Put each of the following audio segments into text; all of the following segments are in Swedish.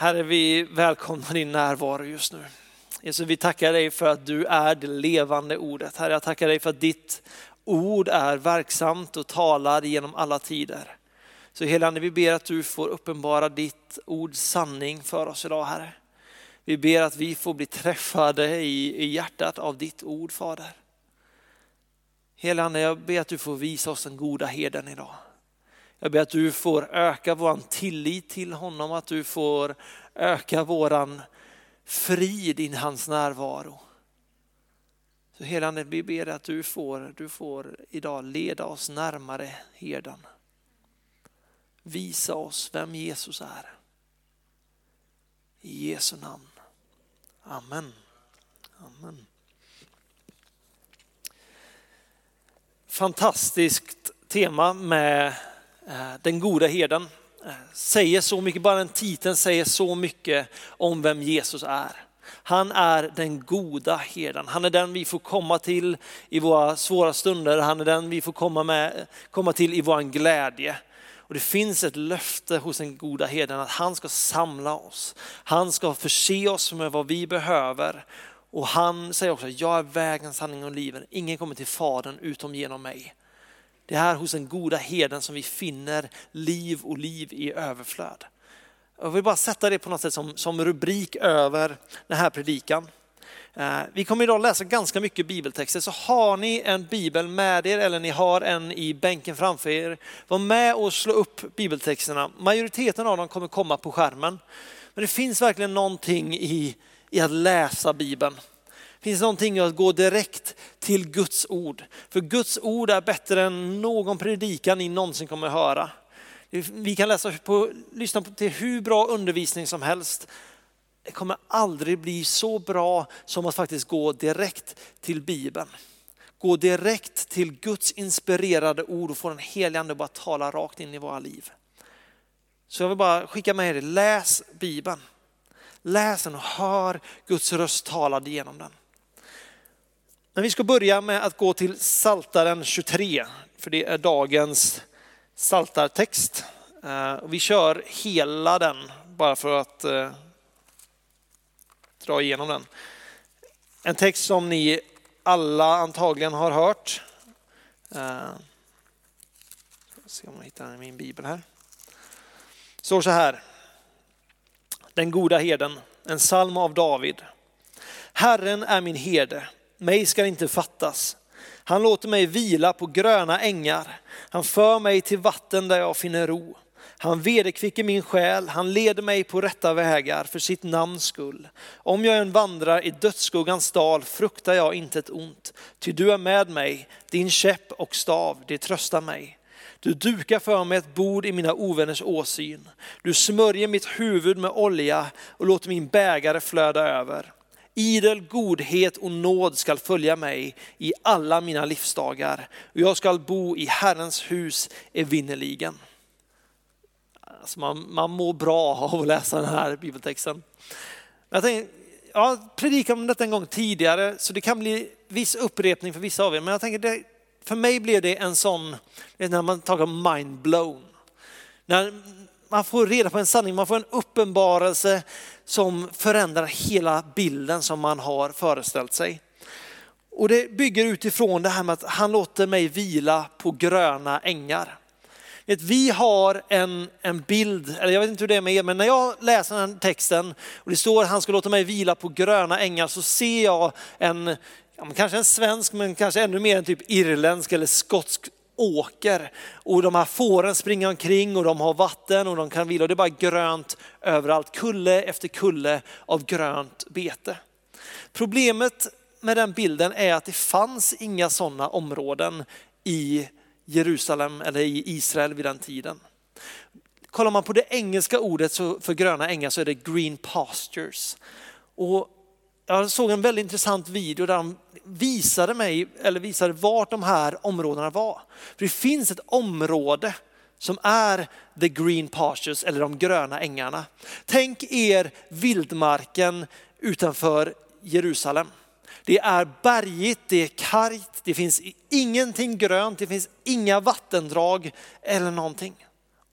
Herre, vi välkomnar din närvaro just nu. Jesus, vi tackar dig för att du är det levande ordet. Herre, jag tackar dig för att ditt ord är verksamt och talar genom alla tider. Så helande, vi ber att du får uppenbara ditt ords sanning för oss idag, Herre. Vi ber att vi får bli träffade i, i hjärtat av ditt ord, Fader. Helande, jag ber att du får visa oss den goda herden idag. Jag ber att du får öka vår tillit till honom, att du får öka våran frid i hans närvaro. Så helande, vi ber att du får, du får idag leda oss närmare herden. Visa oss vem Jesus är. I Jesu namn. Amen. Amen. Fantastiskt tema med Eh, den goda herden. Eh, säger så mycket, bara den titeln säger så mycket om vem Jesus är. Han är den goda herden. Han är den vi får komma till i våra svåra stunder. Han är den vi får komma, med, komma till i vår glädje. Och det finns ett löfte hos den goda herden att han ska samla oss. Han ska förse oss med vad vi behöver. Och han säger också, jag är vägen, sanningen och livet. Ingen kommer till Fadern utom genom mig. Det är här hos den goda herden som vi finner liv och liv i överflöd. Jag vill bara sätta det på något sätt som, som rubrik över den här predikan. Eh, vi kommer idag läsa ganska mycket bibeltexter, så har ni en bibel med er eller ni har en i bänken framför er, var med och slå upp bibeltexterna. Majoriteten av dem kommer komma på skärmen. Men det finns verkligen någonting i, i att läsa bibeln. Det finns någonting i att gå direkt till Guds ord. För Guds ord är bättre än någon predikan ni någonsin kommer höra. Vi kan läsa på, lyssna till hur bra undervisning som helst. Det kommer aldrig bli så bra som att faktiskt gå direkt till Bibeln. Gå direkt till Guds inspirerade ord och få den helige ande att bara tala rakt in i våra liv. Så jag vill bara skicka med er, läs Bibeln. Läs den och hör Guds röst talad genom den. Men vi ska börja med att gå till Saltaren 23, för det är dagens saltartext. Eh, vi kör hela den bara för att eh, dra igenom den. En text som ni alla antagligen har hört. Eh, ska se om jag hittar den i min bibel här. Står så här. Den goda herden, en psalm av David. Herren är min herde, mig ska inte fattas. Han låter mig vila på gröna ängar. Han för mig till vatten där jag finner ro. Han vederkvicker min själ, han leder mig på rätta vägar för sitt namns skull. Om jag än vandrar i dödsskuggans dal fruktar jag inte ett ont, ty du är med mig, din käpp och stav, det tröstar mig. Du dukar för mig ett bord i mina ovänners åsyn. Du smörjer mitt huvud med olja och låter min bägare flöda över. Idel godhet och nåd skall följa mig i alla mina livsdagar och jag skall bo i Herrens hus evinnerligen. Alltså man, man mår bra av att läsa den här bibeltexten. Jag, tänkte, jag har predikat om detta en gång tidigare så det kan bli viss upprepning för vissa av er. Men jag tänker det, för mig blir det en sån, när man talar om mind blown. När man får reda på en sanning, man får en uppenbarelse som förändrar hela bilden som man har föreställt sig. Och det bygger utifrån det här med att han låter mig vila på gröna ängar. Vi har en, en bild, eller jag vet inte hur det är med er, men när jag läser den här texten och det står att han ska låta mig vila på gröna ängar så ser jag en, ja, kanske en svensk men kanske ännu mer en typ irländsk eller skotsk åker. Och de här fåren springer omkring och de har vatten och de kan vila och det är bara grönt överallt, kulle efter kulle av grönt bete. Problemet med den bilden är att det fanns inga sådana områden i Jerusalem eller i Israel vid den tiden. Kollar man på det engelska ordet för gröna ängar så är det green pastures. Och jag såg en väldigt intressant video där de visade mig, eller visade vart de här områdena var. För det finns ett område som är the green pastures eller de gröna ängarna. Tänk er vildmarken utanför Jerusalem. Det är bergigt, det är kargt, det finns ingenting grönt, det finns inga vattendrag eller någonting.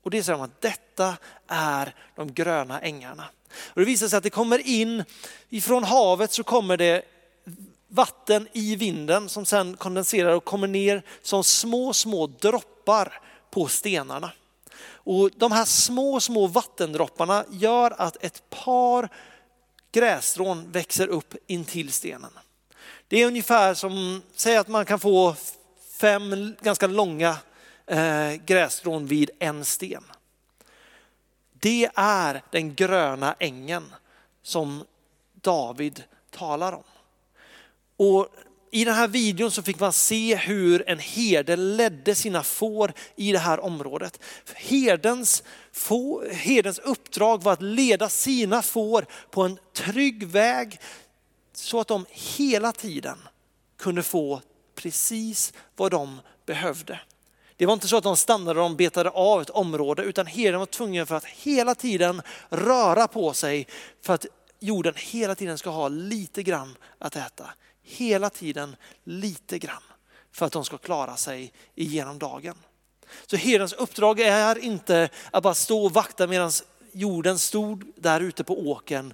Och det säger de att detta är de gröna ängarna. Och det visar sig att det kommer in, ifrån havet så kommer det vatten i vinden som sen kondenserar och kommer ner som små, små droppar på stenarna. Och de här små, små vattendropparna gör att ett par grässtrån växer upp intill stenen. Det är ungefär som, säg att man kan få fem ganska långa eh, grässtrån vid en sten. Det är den gröna ängen som David talar om. Och i den här videon så fick man se hur en herde ledde sina får i det här området. Herdens, få, herdens uppdrag var att leda sina får på en trygg väg så att de hela tiden kunde få precis vad de behövde. Det var inte så att de stannade och betade av ett område utan herden var tvungen för att hela tiden röra på sig för att jorden hela tiden ska ha lite grann att äta hela tiden lite grann för att de ska klara sig igenom dagen. Så herdens uppdrag är inte att bara stå och vakta medan jorden stod där ute på åken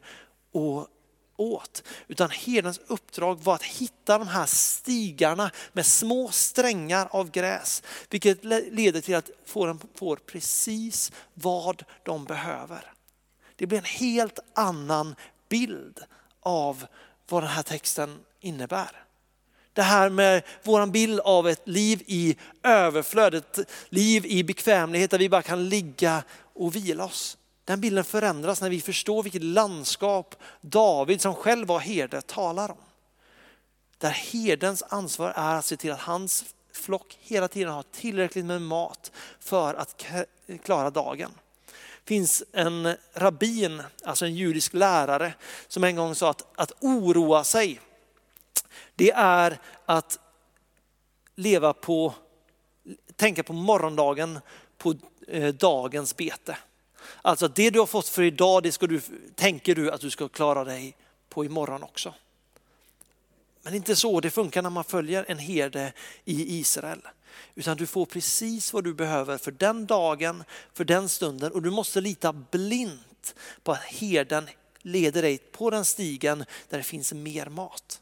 och åt. Utan herdens uppdrag var att hitta de här stigarna med små strängar av gräs. Vilket leder till att fåren får precis vad de behöver. Det blir en helt annan bild av vad den här texten innebär. Det här med våran bild av ett liv i överflöd, ett liv i bekvämlighet där vi bara kan ligga och vila oss. Den bilden förändras när vi förstår vilket landskap David som själv var herde talar om. Där herdens ansvar är att se till att hans flock hela tiden har tillräckligt med mat för att klara dagen. Det finns en rabbin, alltså en judisk lärare, som en gång sa att, att oroa sig det är att leva på, tänka på morgondagen, på eh, dagens bete. Alltså det du har fått för idag, det ska du, tänker du att du ska klara dig på imorgon också. Men det är inte så det funkar när man följer en herde i Israel. Utan du får precis vad du behöver för den dagen, för den stunden och du måste lita blint på att herden leder dig på den stigen där det finns mer mat.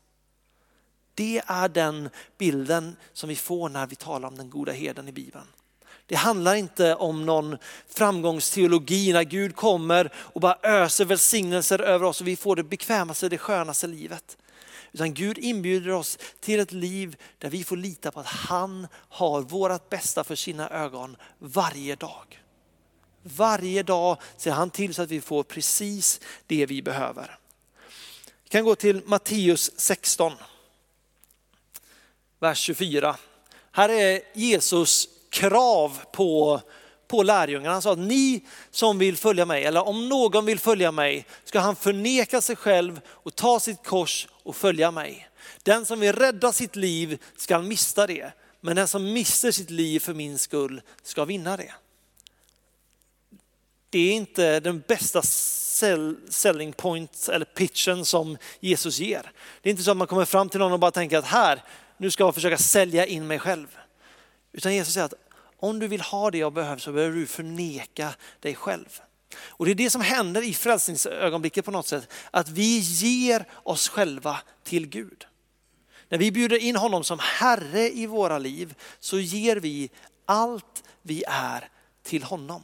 Det är den bilden som vi får när vi talar om den goda herden i Bibeln. Det handlar inte om någon framgångsteologi när Gud kommer och bara öser välsignelser över oss och vi får det bekvämaste, det skönaste livet. Utan Gud inbjuder oss till ett liv där vi får lita på att han har vårat bästa för sina ögon varje dag. Varje dag ser han till så att vi får precis det vi behöver. Vi kan gå till Matteus 16 vers 24. Här är Jesus krav på, på lärjungarna. Han sa att ni som vill följa mig, eller om någon vill följa mig, ska han förneka sig själv och ta sitt kors och följa mig. Den som vill rädda sitt liv ska mista det, men den som mister sitt liv för min skull ska vinna det. Det är inte den bästa selling point eller pitchen som Jesus ger. Det är inte så att man kommer fram till någon och bara tänker att här, nu ska jag försöka sälja in mig själv. Utan Jesus säger att om du vill ha det jag behöver så behöver du förneka dig själv. Och det är det som händer i frälsningsögonblicket på något sätt, att vi ger oss själva till Gud. När vi bjuder in honom som Herre i våra liv så ger vi allt vi är till honom.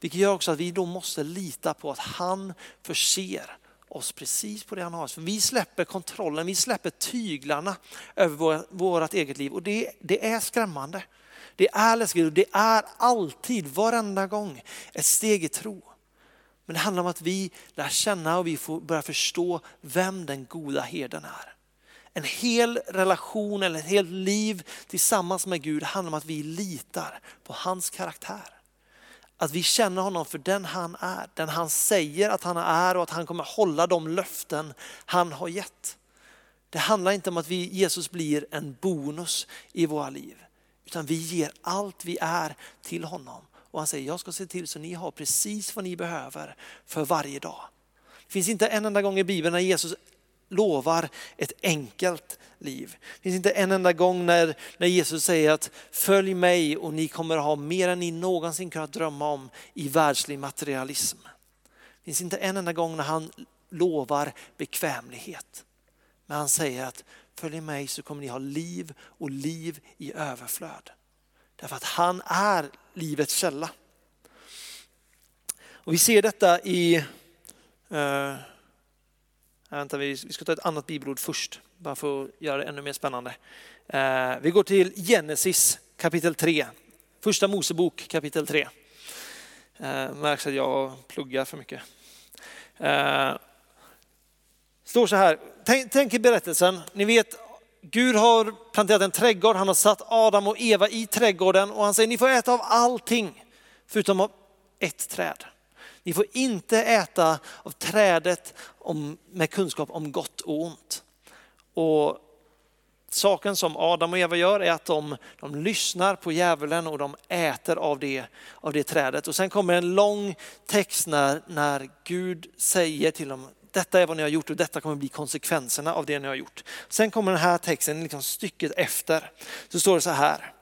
Vilket gör också att vi då måste lita på att han förser oss precis på det han har. För vi släpper kontrollen, vi släpper tyglarna över vårt eget liv och det, det är skrämmande. Det är läskigt och det är alltid, varenda gång, ett steg i tro. Men det handlar om att vi lär känna och vi får börja förstå vem den goda herden är. En hel relation eller ett helt liv tillsammans med Gud handlar om att vi litar på hans karaktär. Att vi känner honom för den han är, den han säger att han är och att han kommer hålla de löften han har gett. Det handlar inte om att vi, Jesus blir en bonus i våra liv, utan vi ger allt vi är till honom. Och han säger, jag ska se till så ni har precis vad ni behöver för varje dag. Det finns inte en enda gång i Bibeln när Jesus lovar ett enkelt liv. Det finns inte en enda gång när, när Jesus säger att följ mig och ni kommer ha mer än ni någonsin kunnat drömma om i världslig materialism. Det finns inte en enda gång när han lovar bekvämlighet. Men han säger att följ mig så kommer ni ha liv och liv i överflöd. Därför att han är livets källa. Och vi ser detta i, eh, vänta, vi, vi ska ta ett annat bibelord först, bara för att göra det ännu mer spännande. Eh, vi går till Genesis kapitel 3, första Mosebok kapitel 3. Det eh, märks att jag pluggar för mycket. Uh, står så här, tänk, tänk i berättelsen, ni vet Gud har planterat en trädgård, han har satt Adam och Eva i trädgården och han säger ni får äta av allting förutom av ett träd. Ni får inte äta av trädet om, med kunskap om gott och ont. Och saken som Adam och Eva gör är att de, de lyssnar på djävulen och de äter av det, av det trädet. Och sen kommer en lång text när, när Gud säger till dem, detta är vad ni har gjort och detta kommer bli konsekvenserna av det ni har gjort. Sen kommer den här texten, liksom stycket efter, så står det så här.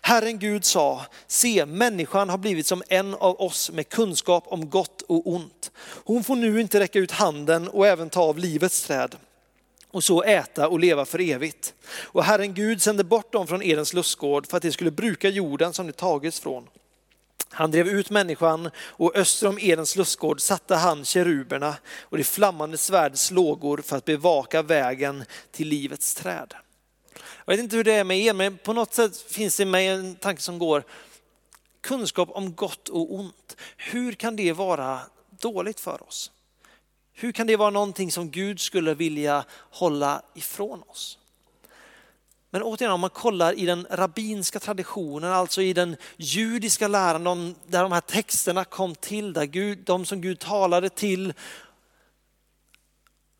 Herren Gud sa, se människan har blivit som en av oss med kunskap om gott och ont. Hon får nu inte räcka ut handen och även ta av livets träd och så äta och leva för evigt. Och Herren Gud sände bort dem från Edens lustgård för att de skulle bruka jorden som de tagits från. Han drev ut människan och öster om Edens lustgård satte han keruberna och det flammande svärdets lågor för att bevaka vägen till livets träd. Jag vet inte hur det är med er, men på något sätt finns det med en tanke som går, kunskap om gott och ont. Hur kan det vara dåligt för oss? Hur kan det vara någonting som Gud skulle vilja hålla ifrån oss? Men återigen, om man kollar i den rabbinska traditionen, alltså i den judiska läran, där de här texterna kom till, där Gud, de som Gud talade till,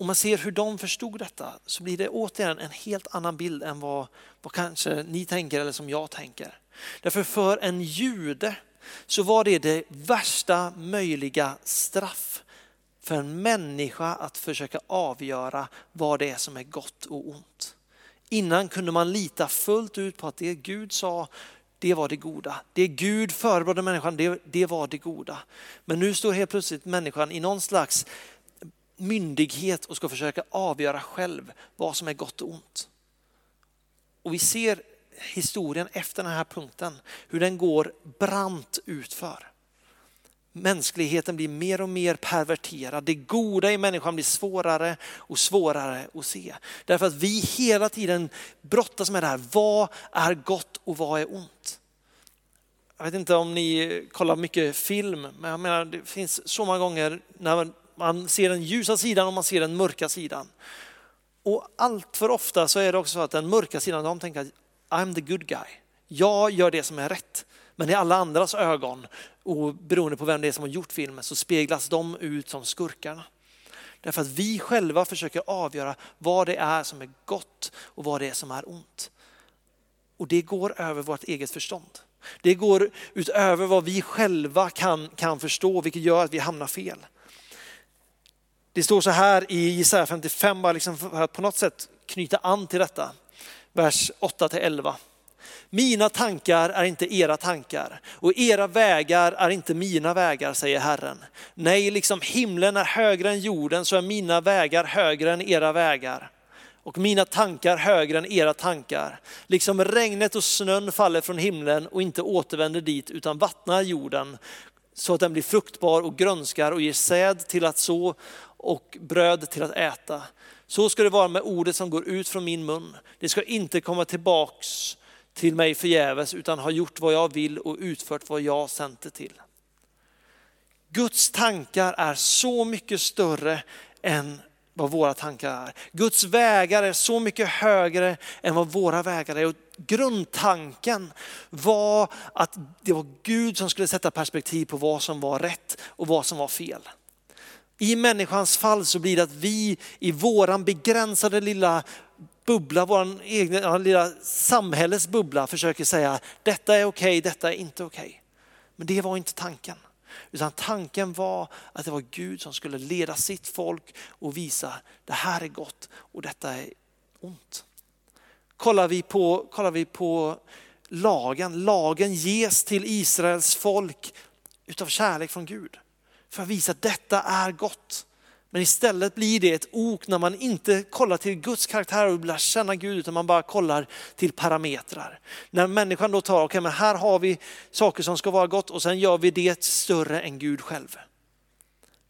om man ser hur de förstod detta så blir det återigen en helt annan bild än vad, vad kanske ni tänker eller som jag tänker. Därför för en jude så var det det värsta möjliga straff för en människa att försöka avgöra vad det är som är gott och ont. Innan kunde man lita fullt ut på att det Gud sa, det var det goda. Det Gud förebrådde människan, det, det var det goda. Men nu står helt plötsligt människan i någon slags myndighet och ska försöka avgöra själv vad som är gott och ont. Och vi ser historien efter den här punkten, hur den går brant utför. Mänskligheten blir mer och mer perverterad. Det goda i människan blir svårare och svårare att se. Därför att vi hela tiden brottas med det här. Vad är gott och vad är ont? Jag vet inte om ni kollar mycket film, men jag menar, det finns så många gånger när man, ser den ljusa sidan och man ser den mörka sidan. Och allt för ofta så är det också så att den mörka sidan, de tänker att I'm the good guy. Jag gör det som är rätt. Men i alla andras ögon, och beroende på vem det är som har gjort filmen, så speglas de ut som skurkarna. Därför att vi själva försöker avgöra vad det är som är gott och vad det är som är ont. Och det går över vårt eget förstånd. Det går utöver vad vi själva kan, kan förstå, vilket gör att vi hamnar fel. Det står så här i Jesaja 55, bara liksom för att på något sätt knyta an till detta. Vers 8 till 11. Mina tankar är inte era tankar och era vägar är inte mina vägar, säger Herren. Nej, liksom himlen är högre än jorden så är mina vägar högre än era vägar och mina tankar högre än era tankar. Liksom regnet och snön faller från himlen och inte återvänder dit utan vattnar jorden så att den blir fruktbar och grönskar och ger säd till att så och bröd till att äta. Så ska det vara med ordet som går ut från min mun. Det ska inte komma tillbaks till mig förgäves utan ha gjort vad jag vill och utfört vad jag sänt det till. Guds tankar är så mycket större än vad våra tankar är. Guds vägar är så mycket högre än vad våra vägar är. Och grundtanken var att det var Gud som skulle sätta perspektiv på vad som var rätt och vad som var fel. I människans fall så blir det att vi i våran begränsade lilla bubbla, vår egen lilla samhällets bubbla försöker säga detta är okej, okay, detta är inte okej. Okay. Men det var inte tanken. Utan tanken var att det var Gud som skulle leda sitt folk och visa det här är gott och detta är ont. Kollar vi på, kollar vi på lagen, lagen ges till Israels folk utav kärlek från Gud. För att visa att detta är gott. Men istället blir det ett ok när man inte kollar till Guds karaktär och lär känna Gud utan man bara kollar till parametrar. När människan då tar, okej okay, men här har vi saker som ska vara gott och sen gör vi det större än Gud själv.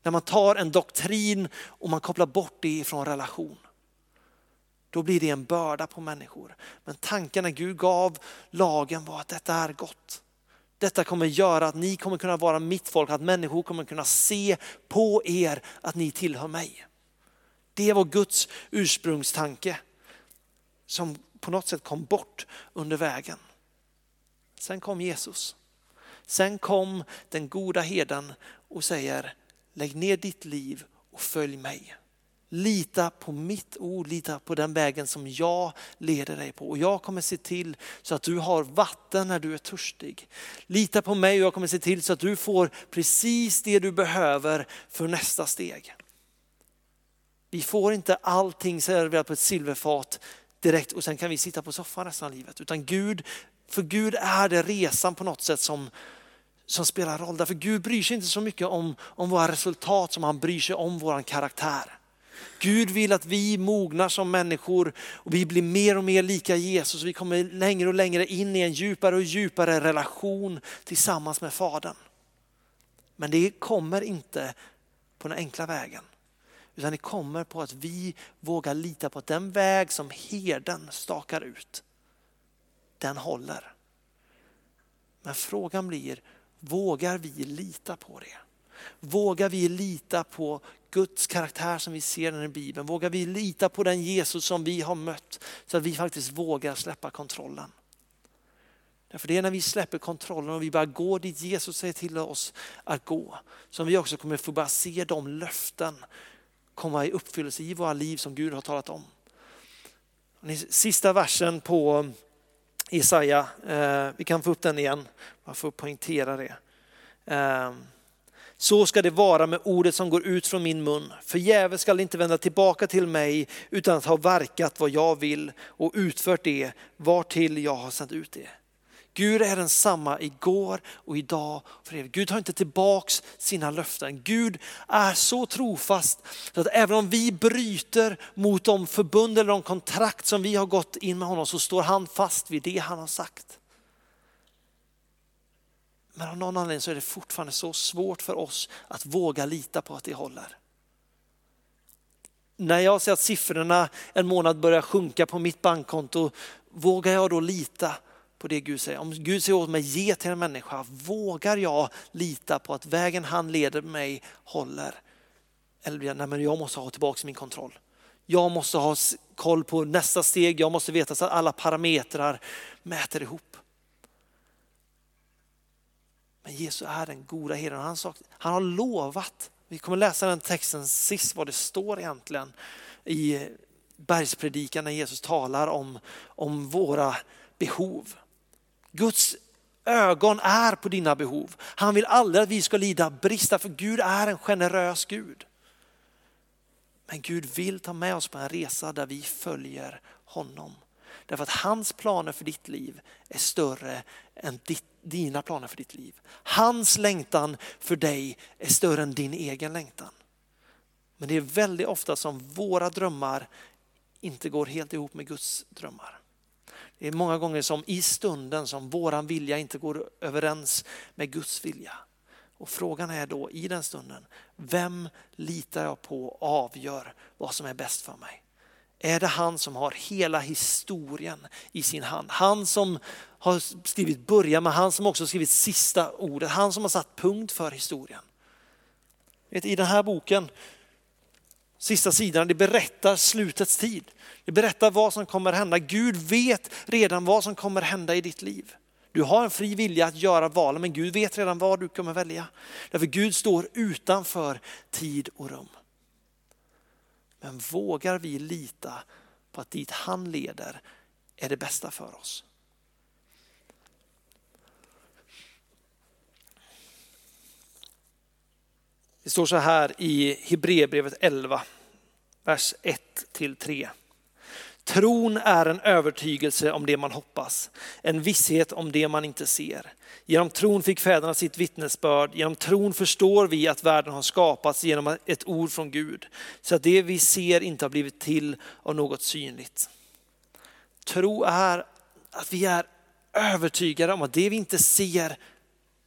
När man tar en doktrin och man kopplar bort det ifrån relation. Då blir det en börda på människor. Men tanken när Gud gav lagen var att detta är gott. Detta kommer göra att ni kommer kunna vara mitt folk, att människor kommer kunna se på er att ni tillhör mig. Det var Guds ursprungstanke som på något sätt kom bort under vägen. Sen kom Jesus. Sen kom den goda herden och säger, lägg ner ditt liv och följ mig. Lita på mitt ord, lita på den vägen som jag leder dig på. Och jag kommer se till så att du har vatten när du är törstig. Lita på mig och jag kommer se till så att du får precis det du behöver för nästa steg. Vi får inte allting serverat på ett silverfat direkt och sen kan vi sitta på soffan resten av livet. Utan Gud, för Gud är det resan på något sätt som, som spelar roll. Därför Gud bryr sig inte så mycket om, om våra resultat som han bryr sig om vår karaktär. Gud vill att vi mognar som människor och vi blir mer och mer lika Jesus. Vi kommer längre och längre in i en djupare och djupare relation tillsammans med Fadern. Men det kommer inte på den enkla vägen. Utan det kommer på att vi vågar lita på att den väg som herden stakar ut, den håller. Men frågan blir, vågar vi lita på det? Vågar vi lita på Guds karaktär som vi ser den i Bibeln? Vågar vi lita på den Jesus som vi har mött så att vi faktiskt vågar släppa kontrollen? Därför det är när vi släpper kontrollen och vi bara går dit Jesus säger till oss att gå som vi också kommer få börja se de löften komma i uppfyllelse i våra liv som Gud har talat om. Sista versen på Jesaja, eh, vi kan få upp den igen, bara för att poängtera det. Ehm, så ska det vara med ordet som går ut från min mun. Förgäves skall det inte vända tillbaka till mig utan att ha verkat vad jag vill och utfört det vartill jag har sänt ut det. Gud är densamma igår och idag för evigt. Gud tar inte tillbaks sina löften. Gud är så trofast så att även om vi bryter mot de förbund eller de kontrakt som vi har gått in med honom så står han fast vid det han har sagt. Men av någon anledning så är det fortfarande så svårt för oss att våga lita på att det håller. När jag ser att siffrorna en månad börjar sjunka på mitt bankkonto, vågar jag då lita på det Gud säger? Om Gud säger åt mig, ge till en människa, vågar jag lita på att vägen han leder mig håller? Eller blir jag, nej men jag måste ha tillbaka min kontroll. Jag måste ha koll på nästa steg, jag måste veta så att alla parametrar mäter ihop. Men Jesus är den goda herden. Han, han har lovat, vi kommer läsa den texten sist vad det står egentligen i bergspredikan när Jesus talar om, om våra behov. Guds ögon är på dina behov. Han vill aldrig att vi ska lida brist, för Gud är en generös Gud. Men Gud vill ta med oss på en resa där vi följer honom. Därför att hans planer för ditt liv är större än ditt, dina planer för ditt liv. Hans längtan för dig är större än din egen längtan. Men det är väldigt ofta som våra drömmar inte går helt ihop med Guds drömmar. Det är många gånger som i stunden som våran vilja inte går överens med Guds vilja. Och frågan är då i den stunden, vem litar jag på avgör vad som är bäst för mig? Är det han som har hela historien i sin hand. Han som har skrivit början men han som också skrivit sista ordet. Han som har satt punkt för historien. I den här boken, sista sidan, det berättar slutets tid. Det berättar vad som kommer hända. Gud vet redan vad som kommer hända i ditt liv. Du har en fri vilja att göra valen men Gud vet redan vad du kommer välja. Därför Gud står utanför tid och rum. Men vågar vi lita på att dit han leder är det bästa för oss? Det står så här i Hebreerbrevet 11, vers 1 till 3. Tron är en övertygelse om det man hoppas, en visshet om det man inte ser. Genom tron fick fäderna sitt vittnesbörd, genom tron förstår vi att världen har skapats genom ett ord från Gud, så att det vi ser inte har blivit till av något synligt. Tro är att vi är övertygade om att det vi inte ser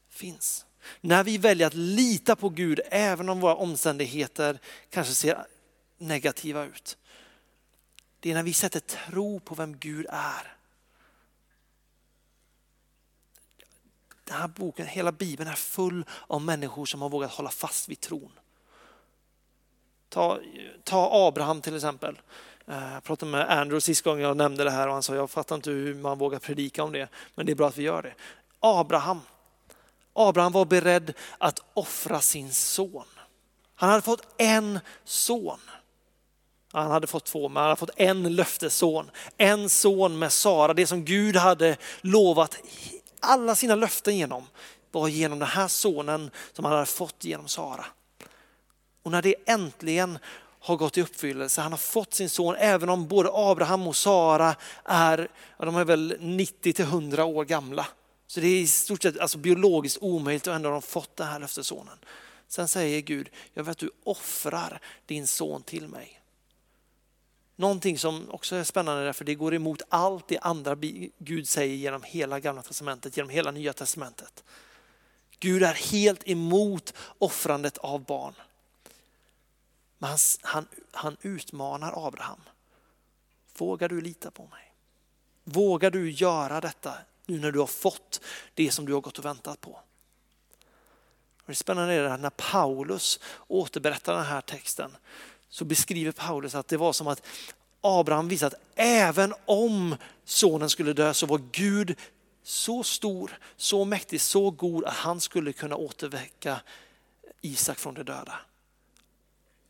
finns. När vi väljer att lita på Gud, även om våra omständigheter kanske ser negativa ut. Det är när vi sätter tro på vem Gud är. Den här boken, hela Bibeln är full av människor som har vågat hålla fast vid tron. Ta, ta Abraham till exempel. Eh, jag pratade med Andrew sist gången jag nämnde det här och han sa jag fattar inte hur man vågar predika om det, men det är bra att vi gör det. Abraham, Abraham var beredd att offra sin son. Han hade fått en son. Han hade fått två, men han hade fått en löftesson. En son med Sara, det som Gud hade lovat alla sina löften genom var genom den här sonen som han hade fått genom Sara. Och när det äntligen har gått i uppfyllelse, han har fått sin son, även om både Abraham och Sara är, ja, de är väl 90 till 100 år gamla. Så det är i stort sett alltså biologiskt omöjligt och ändå har de fått den här löftessonen. Sen säger Gud, jag vill att du offrar din son till mig. Någonting som också är spännande därför det går emot allt det andra Gud säger genom hela gamla testamentet, genom hela nya testamentet. Gud är helt emot offrandet av barn. Men han, han, han utmanar Abraham. Vågar du lita på mig? Vågar du göra detta nu när du har fått det som du har gått och väntat på? Det spännande är att när Paulus återberättar den här texten så beskriver Paulus att det var som att Abraham visade att även om sonen skulle dö så var Gud så stor, så mäktig, så god att han skulle kunna återväcka Isak från de döda.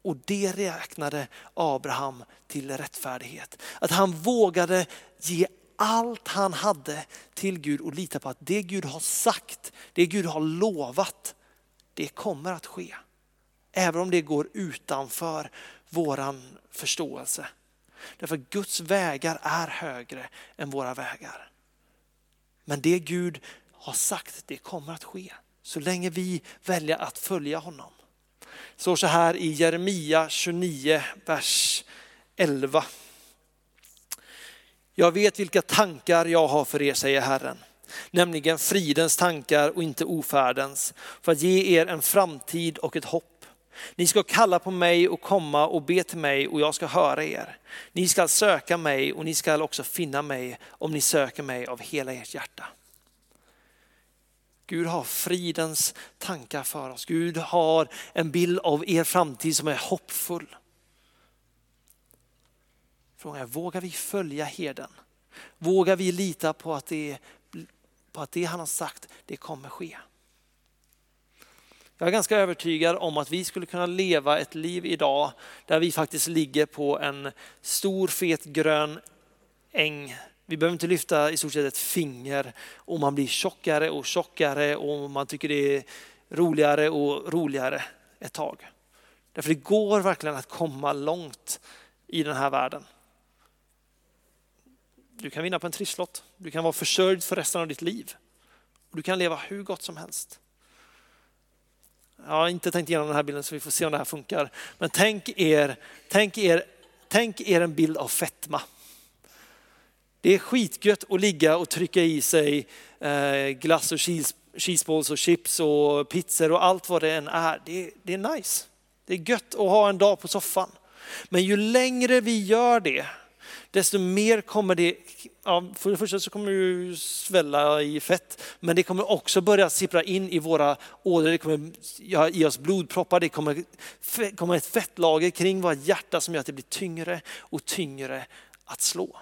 Och det räknade Abraham till rättfärdighet. Att han vågade ge allt han hade till Gud och lita på att det Gud har sagt, det Gud har lovat, det kommer att ske. Även om det går utanför våran förståelse. Därför Guds vägar är högre än våra vägar. Men det Gud har sagt, det kommer att ske. Så länge vi väljer att följa honom. Så så här i Jeremia 29, vers 11. Jag vet vilka tankar jag har för er, säger Herren. Nämligen fridens tankar och inte ofärdens. För att ge er en framtid och ett hopp. Ni ska kalla på mig och komma och be till mig och jag ska höra er. Ni ska söka mig och ni ska också finna mig om ni söker mig av hela ert hjärta. Gud har fridens tankar för oss. Gud har en bild av er framtid som är hoppfull. Frågan är, vågar vi följa herden? Vågar vi lita på att det, på att det han har sagt, det kommer ske? Jag är ganska övertygad om att vi skulle kunna leva ett liv idag där vi faktiskt ligger på en stor fet grön äng. Vi behöver inte lyfta i stort sett ett finger och man blir tjockare och tjockare och man tycker det är roligare och roligare ett tag. Därför det går verkligen att komma långt i den här världen. Du kan vinna på en trisslott, du kan vara försörjd för resten av ditt liv. Du kan leva hur gott som helst. Jag har inte tänkt igenom den här bilden så vi får se om det här funkar. Men tänk er, tänk er, tänk er en bild av fetma. Det är skitgött att ligga och trycka i sig eh, glass och cheese, cheeseballs och chips och pizzor och allt vad det än är. Det, det är nice. Det är gött att ha en dag på soffan. Men ju längre vi gör det, desto mer kommer det, ja, för det första så kommer det svälla i fett, men det kommer också börja sippra in i våra ådror, det kommer ge oss blodproppar, det kommer komma ett fettlager kring vårt hjärta som gör att det blir tyngre och tyngre att slå.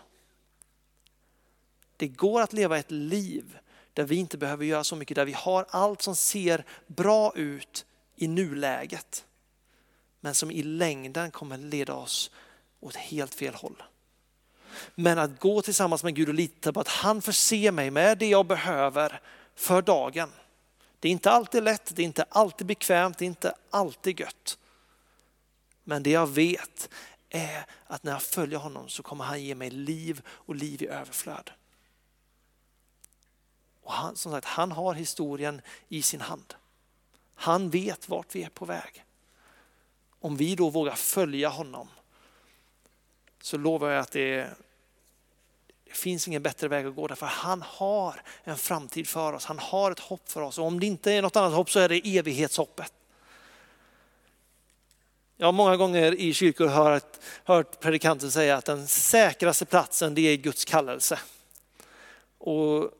Det går att leva ett liv där vi inte behöver göra så mycket, där vi har allt som ser bra ut i nuläget. Men som i längden kommer leda oss åt helt fel håll. Men att gå tillsammans med Gud och lita på att han förser mig med det jag behöver för dagen. Det är inte alltid lätt, det är inte alltid bekvämt, det är inte alltid gött. Men det jag vet är att när jag följer honom så kommer han ge mig liv och liv i överflöd. Och han, som sagt, han har historien i sin hand. Han vet vart vi är på väg. Om vi då vågar följa honom så lovar jag att det, det finns ingen bättre väg att gå därför han har en framtid för oss. Han har ett hopp för oss och om det inte är något annat hopp så är det evighetshoppet. Jag har många gånger i kyrkor hört, hört predikanter säga att den säkraste platsen det är Guds kallelse. Och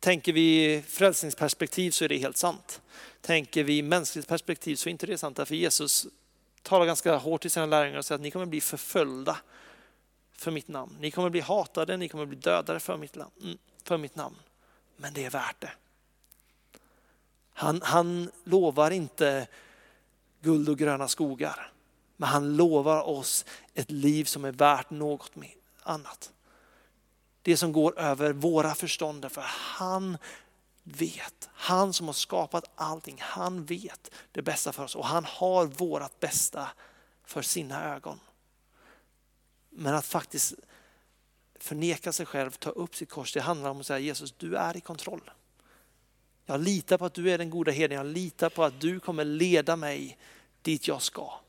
tänker vi frälsningsperspektiv så är det helt sant. Tänker vi mänskligt perspektiv så är inte det sant därför Jesus talar ganska hårt till sina lärjungar och säger att ni kommer bli förföljda för mitt namn. Ni kommer bli hatade, ni kommer bli dödade för mitt, mm, för mitt namn. Men det är värt det. Han, han lovar inte guld och gröna skogar. Men han lovar oss ett liv som är värt något annat. Det som går över våra förstånd, för han vet. Han som har skapat allting, han vet det bästa för oss och han har vårat bästa för sina ögon. Men att faktiskt förneka sig själv, ta upp sitt kors, det handlar om att säga Jesus, du är i kontroll. Jag litar på att du är den goda herden, jag litar på att du kommer leda mig dit jag ska.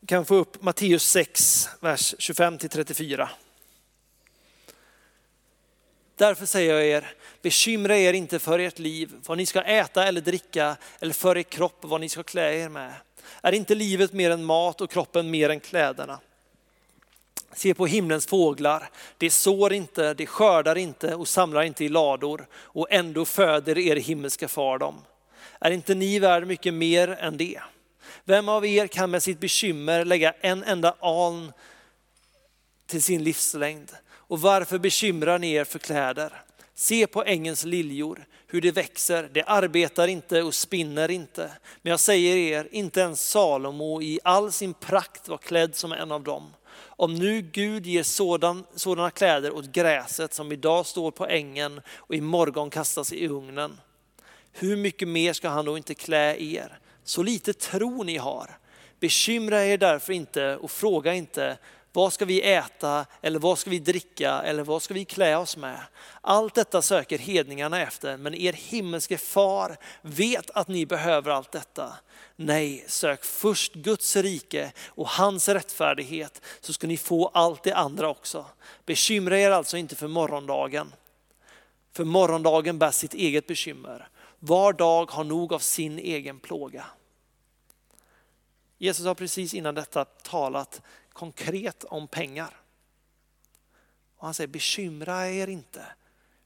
Vi kan få upp Matteus 6, vers 25 34. Därför säger jag er, bekymra er inte för ert liv, vad ni ska äta eller dricka, eller för er kropp, vad ni ska klä er med. Är inte livet mer än mat och kroppen mer än kläderna? Se på himlens fåglar, de sår inte, de skördar inte och samlar inte i lador och ändå föder er himmelska far dem. Är inte ni värd mycket mer än det? Vem av er kan med sitt bekymmer lägga en enda aln till sin livslängd? Och varför bekymrar ni er för kläder? Se på ängens liljor, hur de växer, de arbetar inte och spinner inte. Men jag säger er, inte ens Salomo i all sin prakt var klädd som en av dem. Om nu Gud ger sådan, sådana kläder åt gräset som idag står på ängen och imorgon kastas i ugnen, hur mycket mer ska han då inte klä er? Så lite tro ni har. Bekymra er därför inte och fråga inte vad ska vi äta eller vad ska vi dricka eller vad ska vi klä oss med? Allt detta söker hedningarna efter, men er himmelske far vet att ni behöver allt detta. Nej, sök först Guds rike och hans rättfärdighet så ska ni få allt det andra också. Bekymra er alltså inte för morgondagen. För morgondagen bär sitt eget bekymmer. Var dag har nog av sin egen plåga. Jesus har precis innan detta talat konkret om pengar. Och han säger bekymra er inte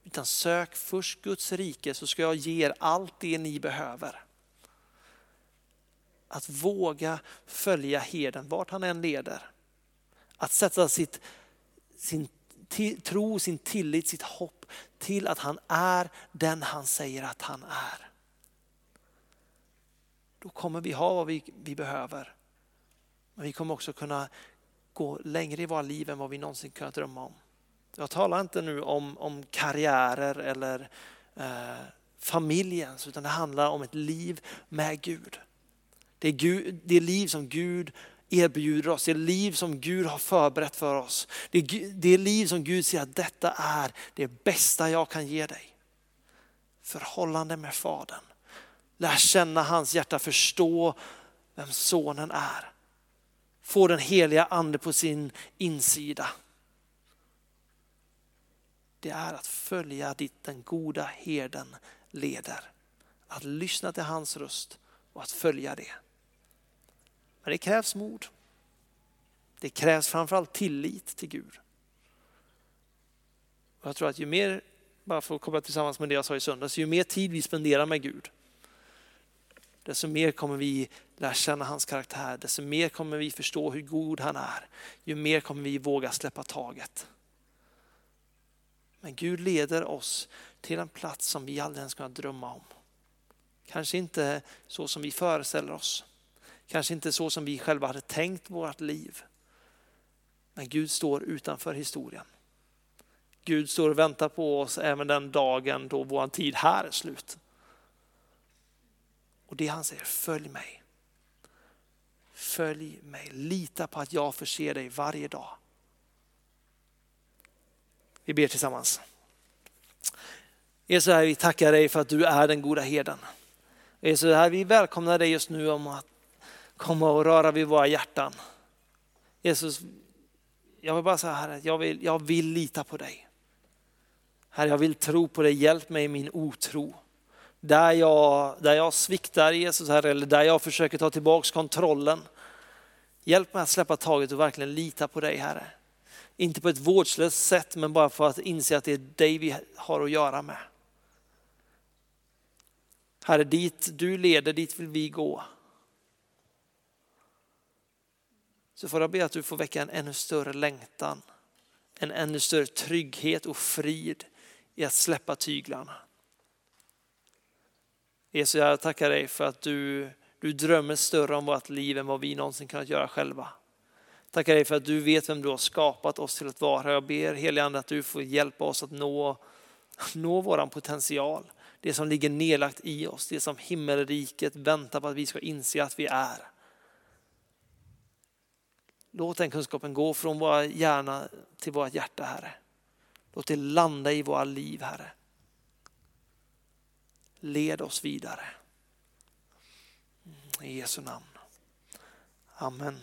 utan sök först Guds rike så ska jag ge er allt det ni behöver. Att våga följa herden vart han än leder. Att sätta sitt, sin tro, sin tillit, sitt hopp till att han är den han säger att han är. Då kommer vi ha vad vi, vi behöver. Men vi kommer också kunna gå längre i våra liv än vad vi någonsin kunnat drömma om. Jag talar inte nu om, om karriärer eller eh, familjens, utan det handlar om ett liv med Gud. Det är, Gud, det är liv som Gud erbjuder oss, det är liv som Gud har förberett för oss. Det är, det är liv som Gud säger att detta är det bästa jag kan ge dig. Förhållande med Fadern. Lär känna hans hjärta, förstå vem sonen är få den heliga ande på sin insida. Det är att följa dit den goda herden leder. Att lyssna till hans röst och att följa det. Men det krävs mod. Det krävs framförallt tillit till Gud. Och jag tror att ju mer, bara för att koppla tillsammans med det jag sa i söndags, ju mer tid vi spenderar med Gud, desto mer kommer vi lära känna hans karaktär, desto mer kommer vi förstå hur god han är. Ju mer kommer vi våga släppa taget. Men Gud leder oss till en plats som vi aldrig ens kunnat drömma om. Kanske inte så som vi föreställer oss. Kanske inte så som vi själva hade tänkt vårt liv. Men Gud står utanför historien. Gud står och väntar på oss även den dagen då vår tid här är slut. Och det han säger, följ mig. Följ mig, lita på att jag förser dig varje dag. Vi ber tillsammans. Jesus, vi tackar dig för att du är den goda herden. Jesus, vi välkomnar dig just nu om att komma och röra vid våra hjärtan. Jesus, jag vill bara säga här, jag vill, jag vill lita på dig. Herre, jag vill tro på dig, hjälp mig i min otro. Där jag, där jag sviktar Jesus, Herre, eller där jag försöker ta tillbaka kontrollen. Hjälp mig att släppa taget och verkligen lita på dig Herre. Inte på ett vårdslöst sätt, men bara för att inse att det är dig vi har att göra med. Herre, dit du leder, dit vill vi gå. Så får jag be att du får väcka en ännu större längtan, en ännu större trygghet och frid i att släppa tyglarna. Jesus, jag tackar dig för att du, du drömmer större om vårt liv än vad vi någonsin kunnat göra själva. Tackar dig för att du vet vem du har skapat oss till att vara. Jag ber helige Ande att du får hjälpa oss att nå, nå vår potential. Det som ligger nedlagt i oss, det som himmelriket väntar på att vi ska inse att vi är. Låt den kunskapen gå från våra hjärna till vårt hjärta, Herre. Låt det landa i våra liv, Herre. Led oss vidare. I Jesu namn. Amen.